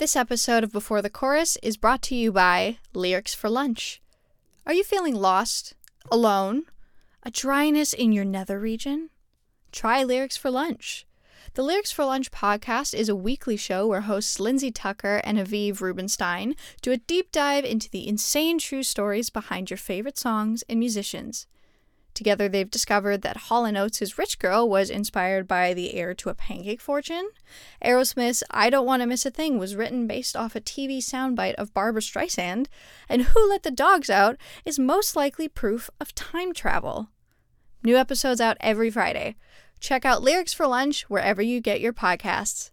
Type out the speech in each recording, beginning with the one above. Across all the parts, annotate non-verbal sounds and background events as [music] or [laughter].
This episode of Before the Chorus is brought to you by Lyrics for Lunch. Are you feeling lost, alone, a dryness in your nether region? Try Lyrics for Lunch. The Lyrics for Lunch podcast is a weekly show where hosts Lindsay Tucker and Aviv Rubenstein do a deep dive into the insane true stories behind your favorite songs and musicians. Together, they've discovered that Hall & Oates' Rich Girl was inspired by the heir to a pancake fortune. Aerosmith's I Don't Want to Miss a Thing was written based off a TV soundbite of Barbra Streisand. And Who Let the Dogs Out is most likely proof of time travel. New episodes out every Friday. Check out Lyrics for Lunch wherever you get your podcasts.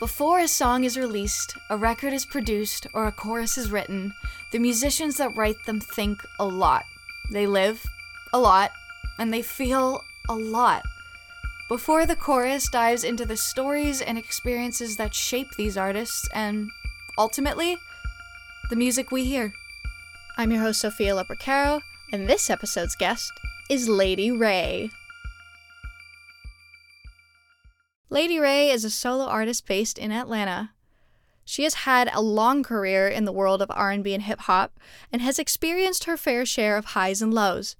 Before a song is released, a record is produced, or a chorus is written, the musicians that write them think a lot. They live a lot, and they feel a lot. Before the chorus dives into the stories and experiences that shape these artists and, ultimately, the music we hear. I'm your host, Sophia Lopracaro, and this episode's guest is Lady Wray. Lady Wray is a solo artist based in Atlanta. She has had a long career in the world of R&B and hip hop and has experienced her fair share of highs and lows.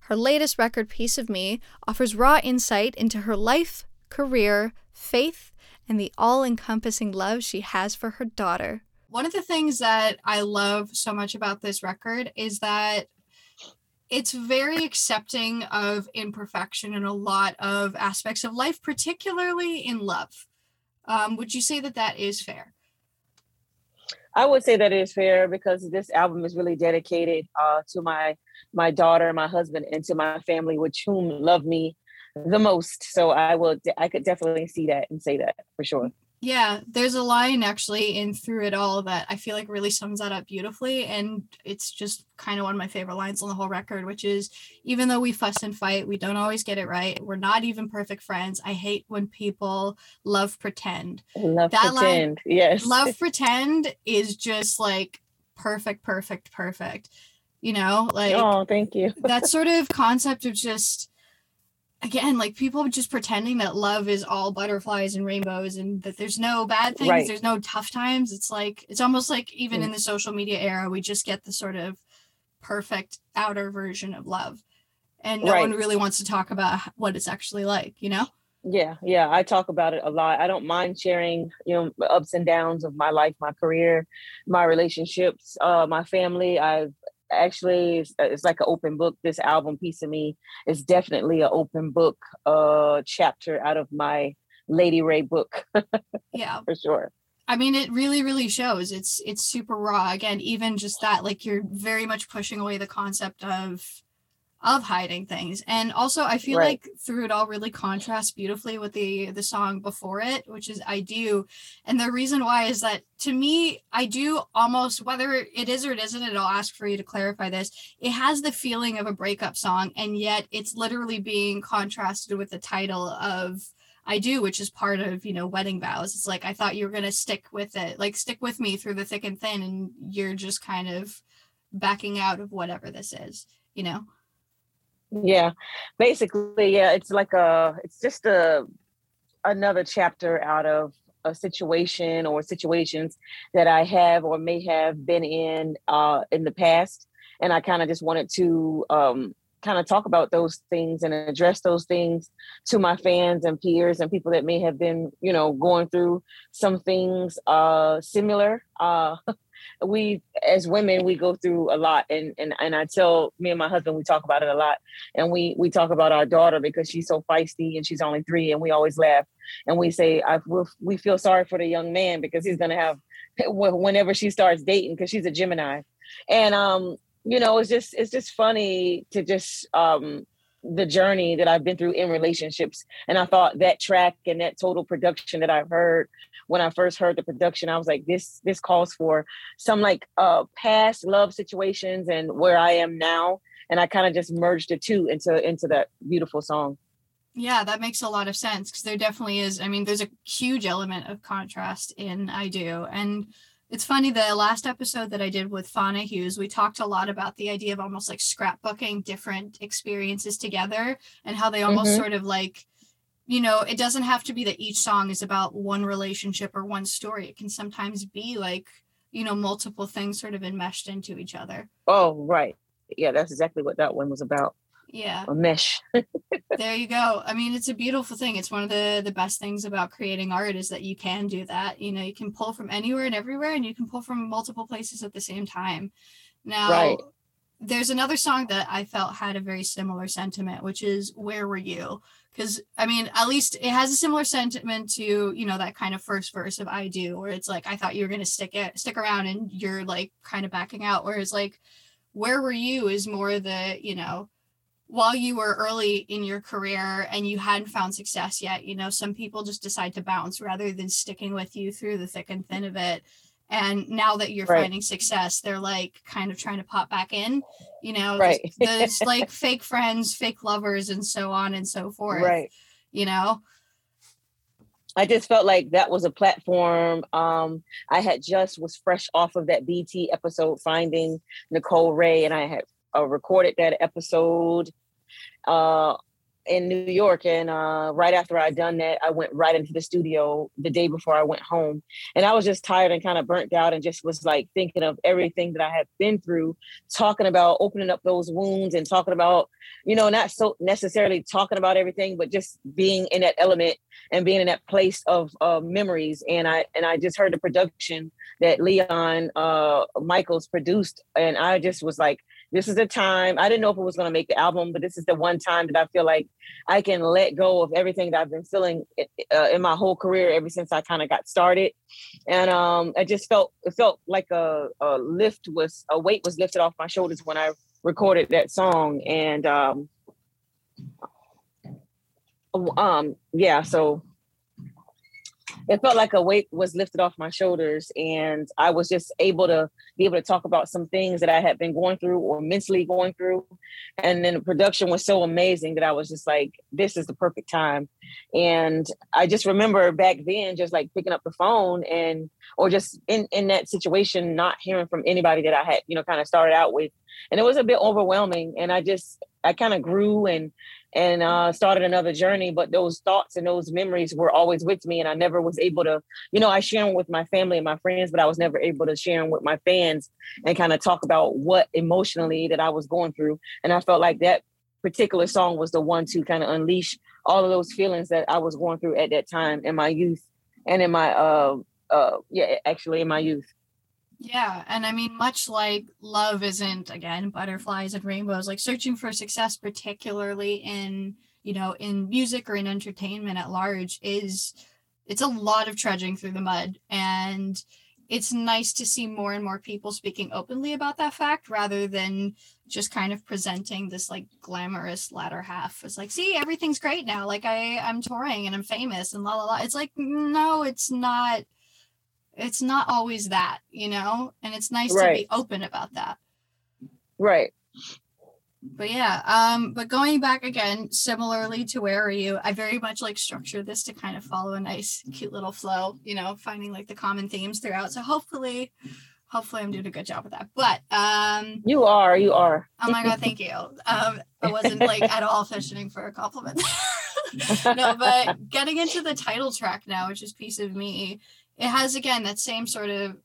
Her latest record Piece of Me offers raw insight into her life, career, faith, and the all-encompassing love she has for her daughter. One of the things that I love so much about this record is that it's very accepting of imperfection in a lot of aspects of life, particularly in love. Um, would you say that that is fair? I would say that it is fair because this album is really dedicated uh, to my my daughter, my husband, and to my family, which whom love me the most. So I will, I could definitely see that and say that for sure. Yeah, there's a line actually in through it all that I feel like really sums that up beautifully. And it's just kind of one of my favorite lines on the whole record, which is even though we fuss and fight, we don't always get it right. We're not even perfect friends. I hate when people love pretend. Love that pretend. Line, yes. Love [laughs] pretend is just like perfect, perfect, perfect. You know, like oh, thank you. [laughs] that sort of concept of just again like people just pretending that love is all butterflies and rainbows and that there's no bad things right. there's no tough times. It's like it's almost like even in the social media era we just get the sort of perfect outer version of love. And no right. one really wants to talk about what it's actually like you know? Yeah yeah i talk about it a lot. I don't mind sharing you know ups and downs of my life my career my relationships uh my family. I've actually it's, it's, like an open book. This album piece of me is definitely an open book uh chapter out of my Lady Wray book [laughs] yeah. for sure. I mean it really really shows. It's it's super raw. Again even just that like you're very much pushing away the concept of of hiding things and also i feel right. like through it all really contrasts beautifully with the the song before it which is i do and the reason why is that to me i do almost whether it is or it isn't and i'll ask for you to clarify this it has the feeling of a breakup song and yet it's literally being contrasted with the title of I do, which is part of, you know, wedding vows. It's like I thought you were gonna stick with it, like stick with me through the thick and thin, and you're just kind of backing out of whatever this is, you know? Yeah. Basically yeah it's like a it's just a another chapter out of a situation or situations that i have or may have been in uh in the past. And i kind of just wanted to um kind of talk about those things and address those things to my fans and peers and people that may have been you know going through some things uh similar uh [laughs] we as women we go through a lot and and and I tell me and my husband we talk about it a lot and we we talk about our daughter because she's so feisty and she's only 3 and we always laugh and we say I we feel sorry for the young man because he's going to have [laughs] whenever she starts dating because she's a Gemini. And um you know it's just it's just funny to just um the journey that I've been through in relationships. And I thought that track and that total production that I've heard when I first heard the production, I was like, this this calls for some like uh past love situations and where I am now. And I kind of just merged the two into into that beautiful song. Yeah, that makes a lot of sense because there definitely is. I mean, there's a huge element of contrast in I Do. And it's funny, the last episode that I did with Fauna Hughes, we talked a lot about the idea of almost like scrapbooking different experiences together and how they almost mm-hmm. sort of like you know, it doesn't have to be that each song is about one relationship or one story. It can sometimes be like, you know, multiple things sort of enmeshed into each other. Oh, right. Yeah, that's exactly what that one was about. Yeah. Mesh. [laughs] there you go. I mean, it's a beautiful thing. It's one of the the best things about creating art is that you can do that. You know, you can pull from anywhere and everywhere and you can pull from multiple places at the same time. Now, right. there's another song that I felt had a very similar sentiment, which is Where Were You? because I mean, at least it has a similar sentiment to you know that kind of first verse of "I Do," where it's like I thought you were gonna stick it, stick around, and you're like kind of backing out. Whereas like, "Where Were You" is more the you know, while you were early in your career and you hadn't found success yet, you know, some people just decide to bounce rather than sticking with you through the thick and thin of it. And now that you're right. finding success they're like kind of trying to pop back in you know right. there's, [laughs] like fake friends fake lovers and so on and so forth right. you know? I just felt like that was a platform um i had just was fresh off of that bt episode finding Nicole Wray and i had uh, recorded that episode uh in New York. And uh, right after I done that, I went right into the studio the day before I went home. And I was just tired and kind of burnt out and just was like thinking of everything that I had been through, talking about opening up those wounds and talking about, you know, not so necessarily talking about everything, but just being in that element and being in that place of uh, memories. And I and I just heard the production that Leon uh, Michels produced, and I just was like, this is the time. I didn't know if it was going to make the album, but this is the one time that I feel like I can let go of everything that I've been feeling uh, in my whole career ever since I kind of got started. And um, I just felt it felt like a, a, lift was a weight was lifted off my shoulders when I recorded that song. And um, um, yeah, so it felt like a weight was lifted off my shoulders and i was just able to be able to talk about some things that i had been going through or mentally going through. And then the production was so amazing that i was just like this is the perfect time. And i just remember back then just like picking up the phone and or just in in that situation not hearing from anybody that i had you know kind of started out with. And it was a bit overwhelming and i just i kind of grew and and uh, started another journey. But those thoughts and those memories were always with me, and I never was able to, you know, I share them with my family and my friends, but I was never able to share them with my fans and kind of talk about what emotionally that I was going through. And I felt like that particular song was the one to kind of unleash all of those feelings that I was going through at that time in my youth and in my uh uh yeah actually in my youth yeah. And I mean, much like love isn't, again, butterflies and rainbows, like searching for success, particularly in, you know, in music or in entertainment at large, is it's a lot of trudging through the mud. And it's nice to see more and more people speaking openly about that fact rather than just kind of presenting this like glamorous latter half. It's like, see, everything's great now. Like I, I'm touring and I'm famous and la la la. It's like, no, it's not it's not always that, you know? And it's nice right. to be open about that. Right. But yeah, um, but going back again, similarly to where are you, I very much like structure this to kind of follow a nice, cute little flow, you know, finding like the common themes throughout. So hopefully, hopefully I'm doing a good job with that. But um You are, you are. oh my god, thank you. Um I wasn't like at all fishing for a compliment. [laughs] no, but getting into the title track now, which is piece of me, it has again that same sort of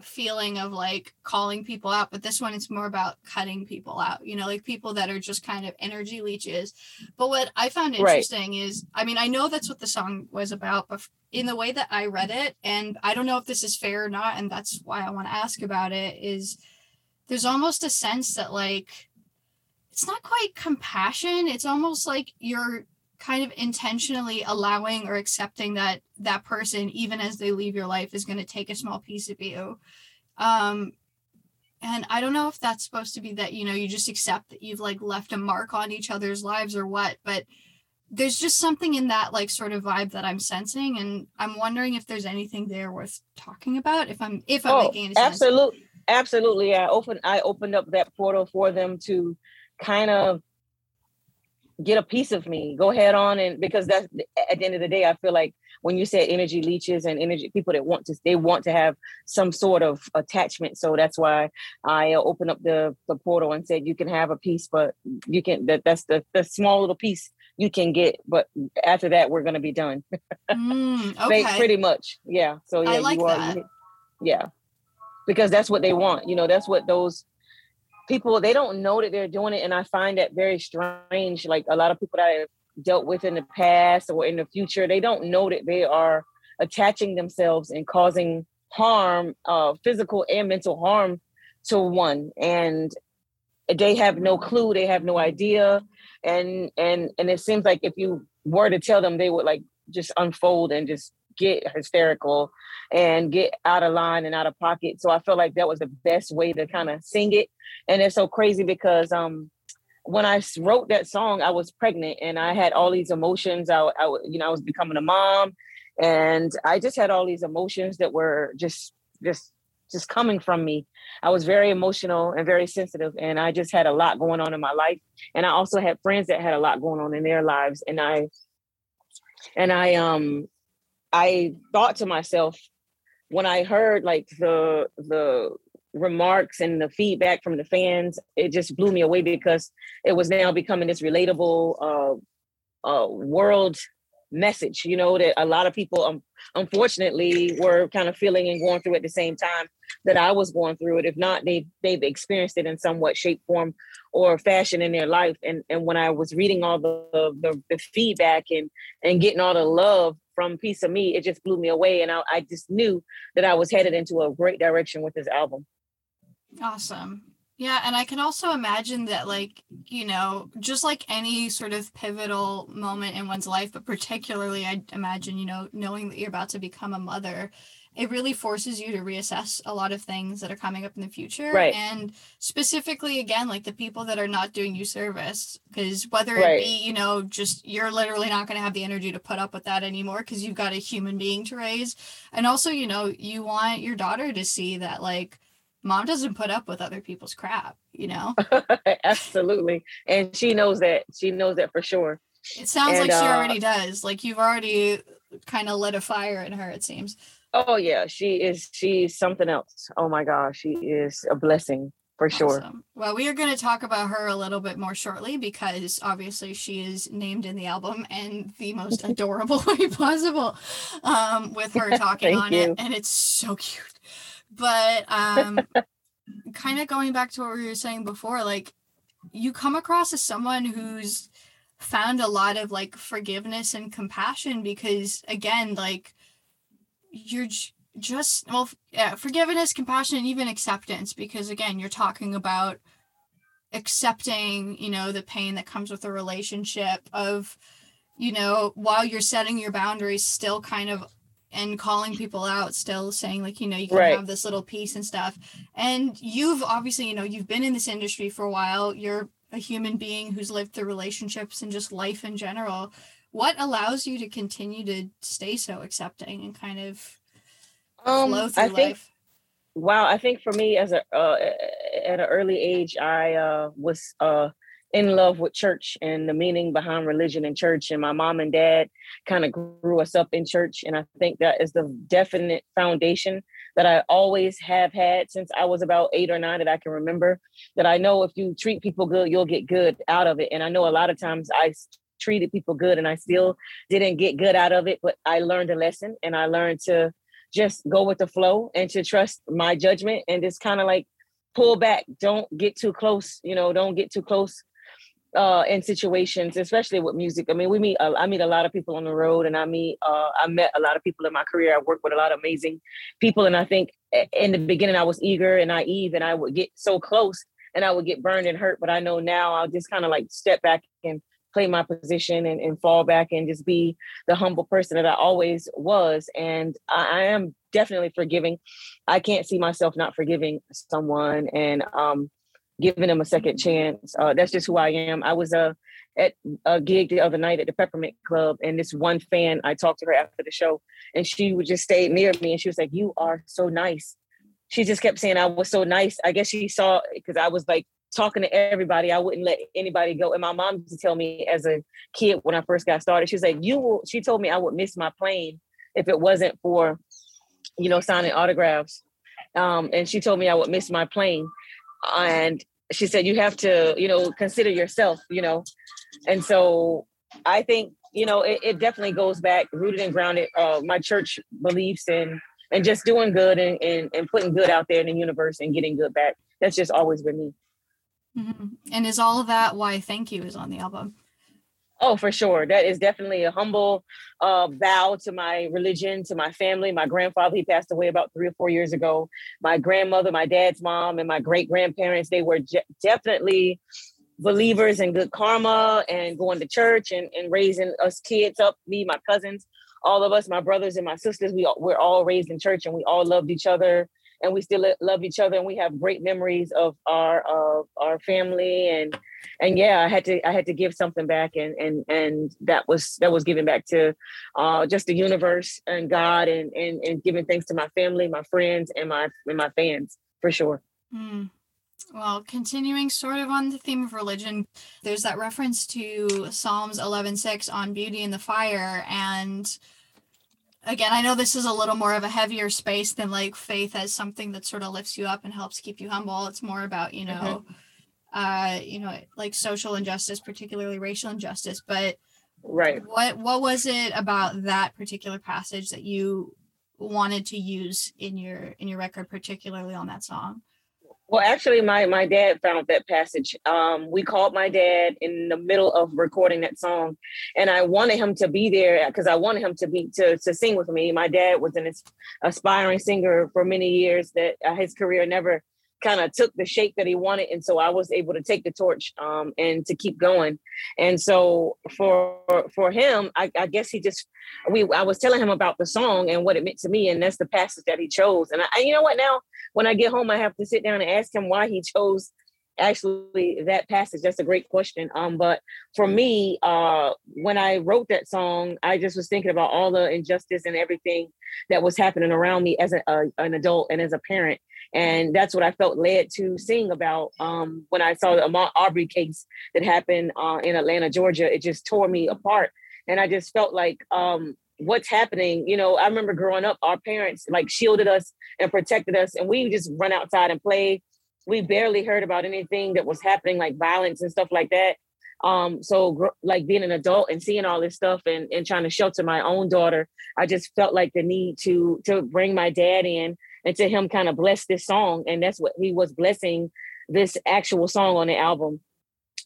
feeling of like calling people out but this one it's more about cutting people out you know like people that are just kind of energy leeches but what i found interesting right. is i mean i know that's what the song was about but in the way that i read it and i don't know if this is fair or not and that's why i want to ask about it is there's almost a sense that like it's not quite compassion it's almost like you're kind of intentionally allowing or accepting that that person even as they leave your life is going to take a small piece of you. Um and i don't know if that's supposed to be that you know you just accept that you've like left a mark on each other's lives or what but there's just something in that like sort of vibe that i'm sensing and i'm wondering if there's anything there worth talking about if i'm if i'm oh, making any sense. absolutely absolutely i opened i opened up that portal for them to kind of get a piece of me go head on and because that's at the end of the day i feel like when you said energy leeches and energy people that want to they want to have some sort of attachment so that's why i opened up the the portal and said you can have a piece but you can that that's the, the small little piece you can get. But after that, we're gonna be done. Mm, [laughs] okay. pretty much. Yeah. So yeah, like you are. you- yeah, because that's what they want. You know, that's what those people they don't know that they're doing it, and I find that very strange. Like a lot of people that I've dealt with in the past or in the future, they don't know that they are attaching themselves and causing harm, uh, physical and mental harm to one, and they have no clue. They have no idea, and and and it seems like if you were to tell them, they would like just unfold and just get hysterical and get out of line and out of pocket. So I felt like that was the best way to kind of sing it. And it's so crazy because um I wrote that song, I was pregnant and I had all these emotions. I, I you know, I was becoming a mom and I just had all these emotions that were just just just coming from me. I was very emotional and very sensitive and I just had a lot going on in my life. And I also had friends that had a lot going on in their lives and I and I um I thought to myself when I heard like the the remarks and the feedback from the fans, it just blew me away because it was now becoming this relatable uh, uh, world message. You know that a lot of people, um, unfortunately, were kind of feeling and going through at the same time that I was going through it. If not, they they've experienced it in somewhat shape, form, or fashion in their life. And and when I was reading all the the, the feedback and and getting all the love from Piece of Me, it just blew me away. And I, I just knew that I was headed into a great direction with this album. Awesome. Yeah, and I can also imagine that, like, you know, just like any sort of pivotal moment in one's life, but particularly, I imagine, you know, knowing that you're about to become a mother, it really forces you to reassess a lot of things that are coming up in the future. Right. And specifically, again, like the people that are not doing you service, because whether it Right. be, you know, just you're literally not going to have the energy to put up with that anymore because you've got a human being to raise. And also, you know, you want your daughter to see that, like, mom doesn't put up with other people's crap you know [laughs] Absolutely. And she knows that. She knows that for sure. it sounds like she uh, already does like you've already kind of lit a fire in her it seems Oh yeah, she is she's something else. Oh my gosh, she is a blessing for sure. Well we are going to talk about her a little bit more shortly because obviously she is named in the album in the most [laughs] adorable [laughs] way possible um with her talking on you. it and it's so cute but um [laughs] kind of going back to what we were saying before like you come across as someone who's found a lot of like forgiveness and compassion because again like you're j- just well yeah forgiveness compassion and even acceptance because again you're talking about accepting you know the pain that comes with a relationship of you know while you're setting your boundaries still kind of and calling people out still saying like you know you can Right. have this little piece and stuff. And you've obviously you know you've been in this industry for a while. You're a human being who's lived through relationships and just life in general. What allows you to continue to stay so accepting and kind of Um flow through I think life? Wow, I think for me as a uh, at an early age I uh was uh in love with church and the meaning behind religion and church. And my mom and dad kind of grew us up in church and I think that is the definite foundation that I always have had since I was about 8 or 9 that I can remember that I know if you treat people good you'll get good out of it. And I know a lot of times I treated people good and I still didn't get good out of it but I learned a lesson and I learned to just go with the flow and to trust my judgment and just kind of like pull back. Don't get too close you know don't get too close uh in situations especially with music. I mean we meet uh, i meet a lot of people on the road and i meet uh i met a lot of people in my career. I work with a lot of amazing people and i think in the beginning i was eager and naive and i would get so close and i would get burned and hurt but i know now i'll just kind of like step back and play my position and, and fall back and just be the humble person that i always was and I, I am definitely forgiving. I can't see myself not forgiving someone and um giving them a second chance. Uh, that's just who I am. I was uh, at a gig the other night at the Peppermint Club, and this one fan, I talked to her after the show, and she would just stay near me, and she was like, "You are so nice." She just kept saying I was so nice. I guess she saw because I was like talking to everybody. I wouldn't let anybody go. And my mom used to tell me as a kid when I first got started, she was like, "You will." She told me I would miss my plane if it wasn't for, you know, signing autographs. Um, and she told me I would miss my plane and she said you have to you know consider yourself you know and so I think you know it, it definitely goes back rooted and grounded. Uh, my church beliefs and and just doing good and, and and putting good out there in the universe and getting good back. That's just always been me. Mm-hmm. And is all of that why "Thank You" is on the album? Oh, for sure. That is definitely a humble uh, vow to my religion, to my family. My grandfather, he passed away about three or four years ago. My grandmother, my dad's mom, and my great grandparents, they were je- definitely believers in good karma and going to church and, and raising us kids up, me, my cousins, all of us, my brothers and my sisters. We, all, we're all raised in church and we all loved each other and we still love each other and we have great memories of our of our family and and yeah i had to i had to give something back and and and that was that was giving back to uh just the universe and god and and and giving thanks to my family my friends and my and my fans for sure mm. Well, continuing sort of on the theme of religion, there's that reference to Psalms 11:6 on beauty in the fire and again, I know this is a little more of a heavier space than like faith as something that sort of lifts you up and helps keep you humble. It's more about, you know, mm-hmm. uh, you know, like social injustice, particularly racial injustice. But right. What what was it about that particular passage that you wanted to use in your in your record, particularly on that song? Well, actually, my my dad found that passage. Um, we called my dad in the middle of recording that song, and I wanted him to be there because I wanted him to be to to sing with me. My dad was an aspiring singer for many years. That uh, his career never kind of took the shape that he wanted, and so I was able to take the torch um, and to keep going. And so for for him, I, I guess he just we I was telling him about the song and what it meant to me, and that's the passage that he chose. And I, you know what now when I get home, I have to sit down and ask him why he chose actually that passage. That's a great question. Um, but for me, uh, when I wrote that song, I just was thinking about all the injustice and everything that was happening around me as a, a, an adult and as a parent. And that's what I felt led to sing about um, when I saw the Arbery case that happened uh, in Atlanta, Georgia. It just tore me apart. And I just felt like um, what's happening you know i remember growing up our parents like shielded us and protected us and we just run outside and play we barely heard about anything that was happening like violence and stuff like that. Um so like being an adult and seeing all this stuff and, and trying to shelter my own daughter i just felt like the need to to bring my dad in and to him kind of bless this song. And that's what he was blessing this actual song on the album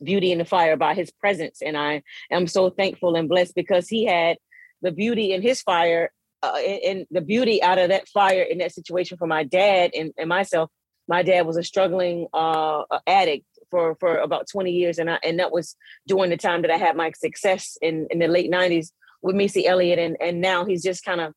beauty in the fire by his presence. And i am so thankful and blessed because he had the beauty in his fire uh, and, and, the beauty out of that fire in that situation for my dad and, and myself. My dad was a struggling uh, addict for for about 20 years, and I, and that was during the time that I had my success in in the late 90s with Missy Elliott, and and now he's just kind of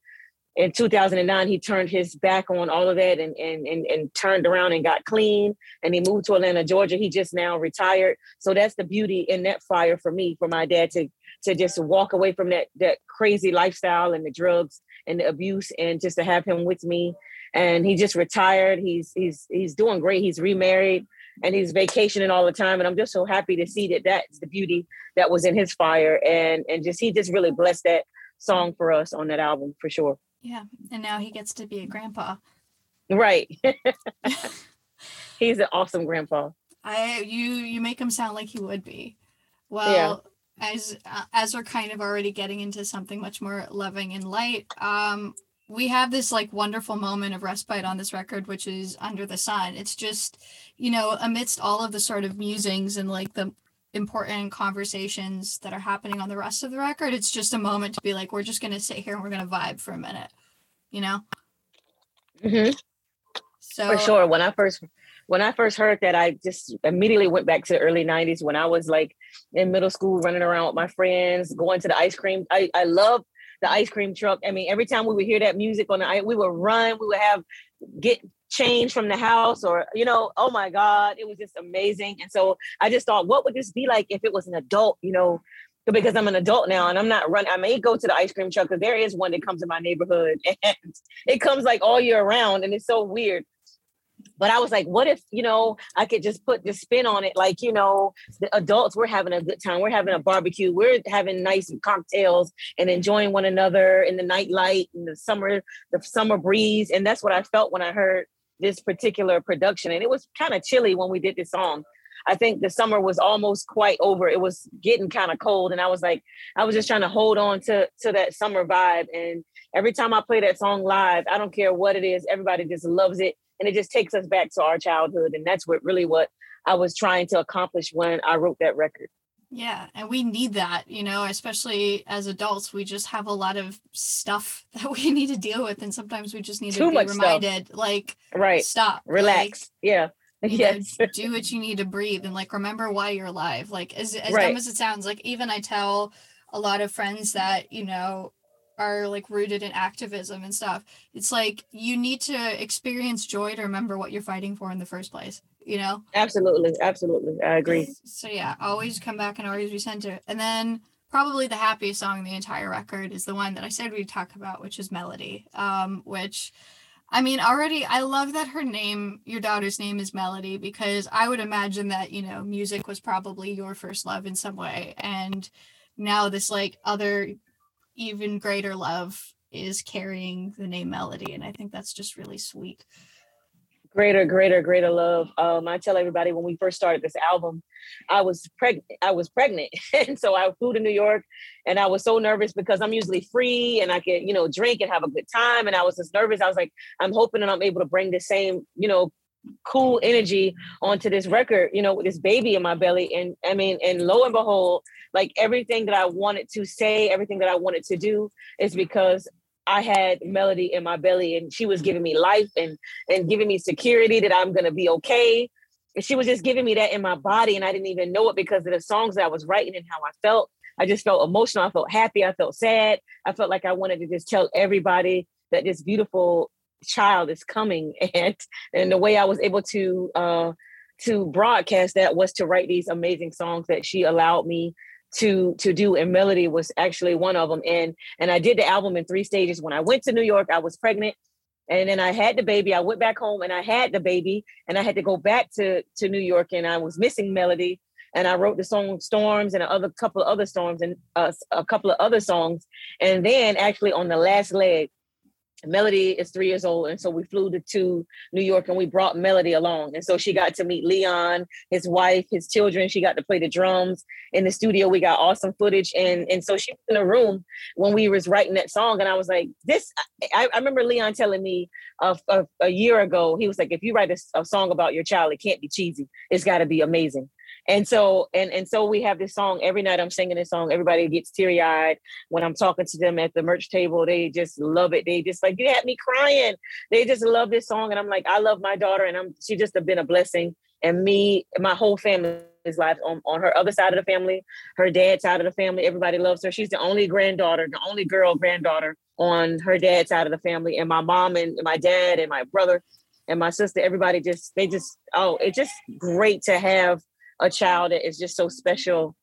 in 2009 he turned his back on all of that and, and and and turned around and got clean and he moved to Atlanta Georgia. He just now retired. So that's the beauty in that fire for me for my dad to to just walk away from that that crazy lifestyle and the drugs and the abuse and just to have him with me and he just retired. He's he's he's doing great. He's remarried and he's vacationing all the time. And i'm just so happy to see that that's the beauty that was in his fire. And and just he just really blessed that song for us on that album for sure. Yeah. And now he gets to be a grandpa. Right. [laughs] [laughs] He's an awesome grandpa. I you you make him sound like he would be. Well yeah. as as we're kind of already getting into something much more loving and light um we have this like wonderful moment of respite on this record which is under the sun it's just you know amidst all of the sort of musings and like the important conversations that are happening on the rest of the record it's just a moment to be like we're just going to sit here and we're going to vibe for a minute you know mm-hmm. so for sure when i first when I first heard that, I just immediately went back to the early 90s when I was like in middle school, running around with my friends, going to the ice cream. I, I love the ice cream truck. I mean, every time we would hear that music on the we would run, we would have get change from the house or you know oh my god it was just amazing. And so i just thought what would this be like if it was an adult you know? Because i'm an adult now and i'm not running i may go to the ice cream truck because there is one that comes in my neighborhood [laughs] and it comes like all year round and it's so weird but I was like, what if, you know, I could just put the spin on it? Like, you know, the adults, we're having a good time. We're having a barbecue. We're having nice cocktails and enjoying one another in the night light and the summer, the summer breeze. And that's what I felt when I heard this particular production. And it was kind of chilly when we did this song. I think the summer was almost quite over. It was getting kind of cold, and I was like, I was just trying to hold on to to that summer vibe. And every time I play that song live, I don't care what it is, everybody just loves it, and it just takes us back to our childhood. And that's what really what I was trying to accomplish when I wrote that record. Yeah, and we need that, you know, especially as adults, we just have a lot of stuff [laughs] that we need to deal with and sometimes we just need Too to be reminded stuff. like right. stop. Relax. Like, yeah. [laughs] Yes. do what you need to breathe and like remember why you're alive. Like as as right. dumb as it sounds, like even I tell a lot of friends that, you know, are like rooted in activism and stuff. It's like you need to experience joy to remember what you're fighting for in the first place you know absolutely absolutely i agree so yeah always come back and always be recenter and then probably the happiest song in the entire record is the one that i said we'd talk about which is melody um which i mean already i love that her name your daughter's name is melody because i would imagine that you know music was probably your first love in some way and now this like other even greater love is carrying the name melody and i think that's just really sweet. Greater greater greater love. Um i tell everybody when we first started this album i was pregnant i was pregnant [laughs] and so i flew to new york and i was so nervous because i'm usually free and i could you know drink and have a good time and i was just nervous. I was like i'm hoping that i'm able to bring the same you know cool energy onto this record you know with this baby in my belly and i mean and lo and behold like everything that i wanted to say everything that i wanted to do is because I had Melody in my belly and she was giving me life and and giving me security that I'm gonna be okay. And she was just giving me that in my body, and I didn't even know it because of the songs that I was writing and how I felt. I just felt emotional. I felt happy. I felt sad. I felt like I wanted to just tell everybody that this beautiful child is coming. [laughs] And and the way I was able to uh, to broadcast that was to write these amazing songs that she allowed me to to do and melody was actually one of them and and i did the album in three stages. When i went to new york i was pregnant. And then i had the baby. I went back home and i had the baby. And i had to go back to to new york and i was missing melody. And i wrote the song storms and a other couple of other storms and uh, a couple of other songs. And then actually on the last leg Melody is three years old, and so we flew to, to, New York and we brought Melody along. And so she got to meet Leon, his wife, his children. She got to play the drums in the studio. We got awesome footage, and and so she was in the room when we was writing that song. And I was like, this. I, I remember Leon telling me a, a, a, year ago. He was like, if you write a, a song about your child, it can't be cheesy. It's got to be amazing and so and and so we have this song every night. I'm singing this song. Everybody gets teary-eyed when i'm talking to them at the merch table. They just love it. They just like you had me crying. They just love this song. And i'm like i love my daughter. And i'm she just have been a blessing. And me my whole family's life on, on her other side of the family her dad's side of the family. Everybody loves her. She's the only granddaughter the only girl granddaughter on her dad's side of the family. And my mom and my dad and my brother and my sister everybody just they just oh it's just great to have a child that is just so special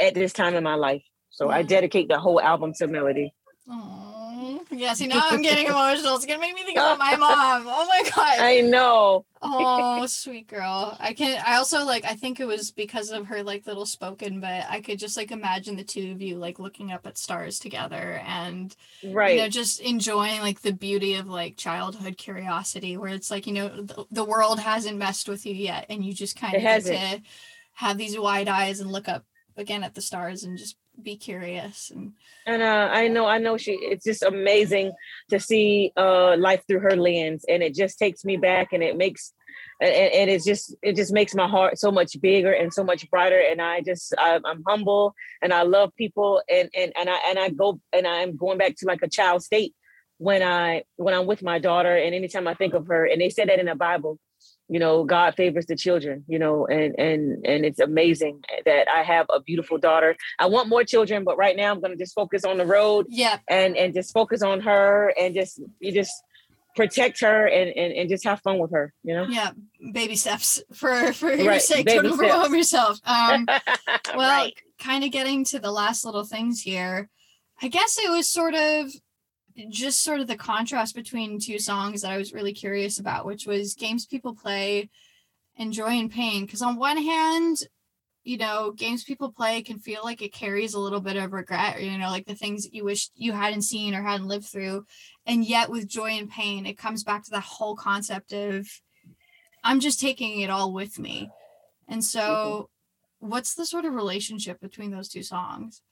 at this time in my life. So I mm. dedicate the whole album to Melody. Oh, yeah. See, now I'm getting emotional. It's gonna make me think about my [laughs] mom. Oh my god. I know. oh, sweet girl. I can. I also like. I think it was because of her like little spoken, but I could just like imagine the two of you like looking up at stars together and right, you know, just enjoying like the beauty of like childhood curiosity, where it's like you know the, the world hasn't messed with you yet, and you just kind of get to have these wide eyes and look up again at the stars and just be curious and and uh, I know I know she it's just amazing to see uh life through her lens. And it just takes me back and it makes and, and it's just it just makes my heart so much bigger and so much brighter. And I just I, I'm humble and I love people and and and I and I go and I'm going back to like a child state when I when I'm with my daughter and anytime I think of her. And they said that in the Bible you know god favors the children you know and and and it's amazing that i have a beautiful daughter. I want more children but right now i'm going to just focus on the road yeah. and and just focus on her and just you just protect her and, and and just have fun with her you know? Yeah baby steps for for your right. sake. baby don't overwhelm yourself. Um [laughs] well right. kind of getting to the last little things here. I guess it was sort of just sort of the contrast between two songs that I was really curious about, which was games people play and joy and pain. Because on one hand, you know, games people play can feel like it carries a little bit of regret, you know, like the things that you wish you hadn't seen or hadn't lived through. And yet with joy and pain, it comes back to that whole concept of I'm just taking it all with me. And so, mm-hmm. what's the sort of relationship between those two songs?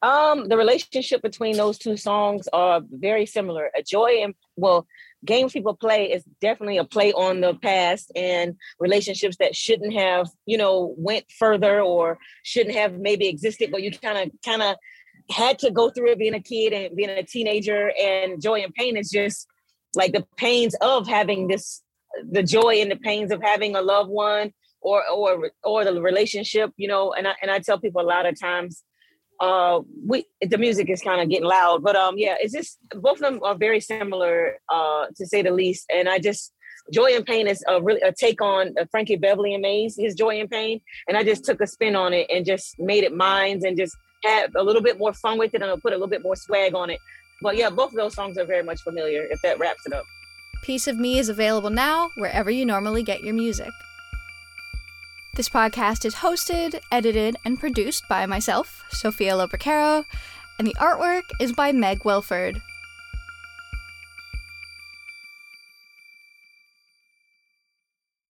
Um, the relationship between those two songs are very similar. A joy and well, games people play is definitely a play on the past and relationships that shouldn't have, you know, went further or shouldn't have maybe existed, but you kind of kind of had to go through it being a kid and being a teenager. And joy and pain is just like the pains of having this, the joy and the pains of having a loved one or or or the relationship, you know. And I and I tell people a lot of times uh we the music is kind of getting loud but um yeah it's just both of them are very similar uh to say the least and i just joy and pain is a really a take on uh, frankie beverly and maze his joy and pain and i just took a spin on it and just made it mine and just had a little bit more fun with it and i put a little bit more swag on it. But yeah both of those songs are very much familiar if that wraps it up. Piece of me is available now wherever you normally get your music this podcast is hosted, edited, and produced by myself, Sophia Lopercaro, and the artwork is by Meg Wilford.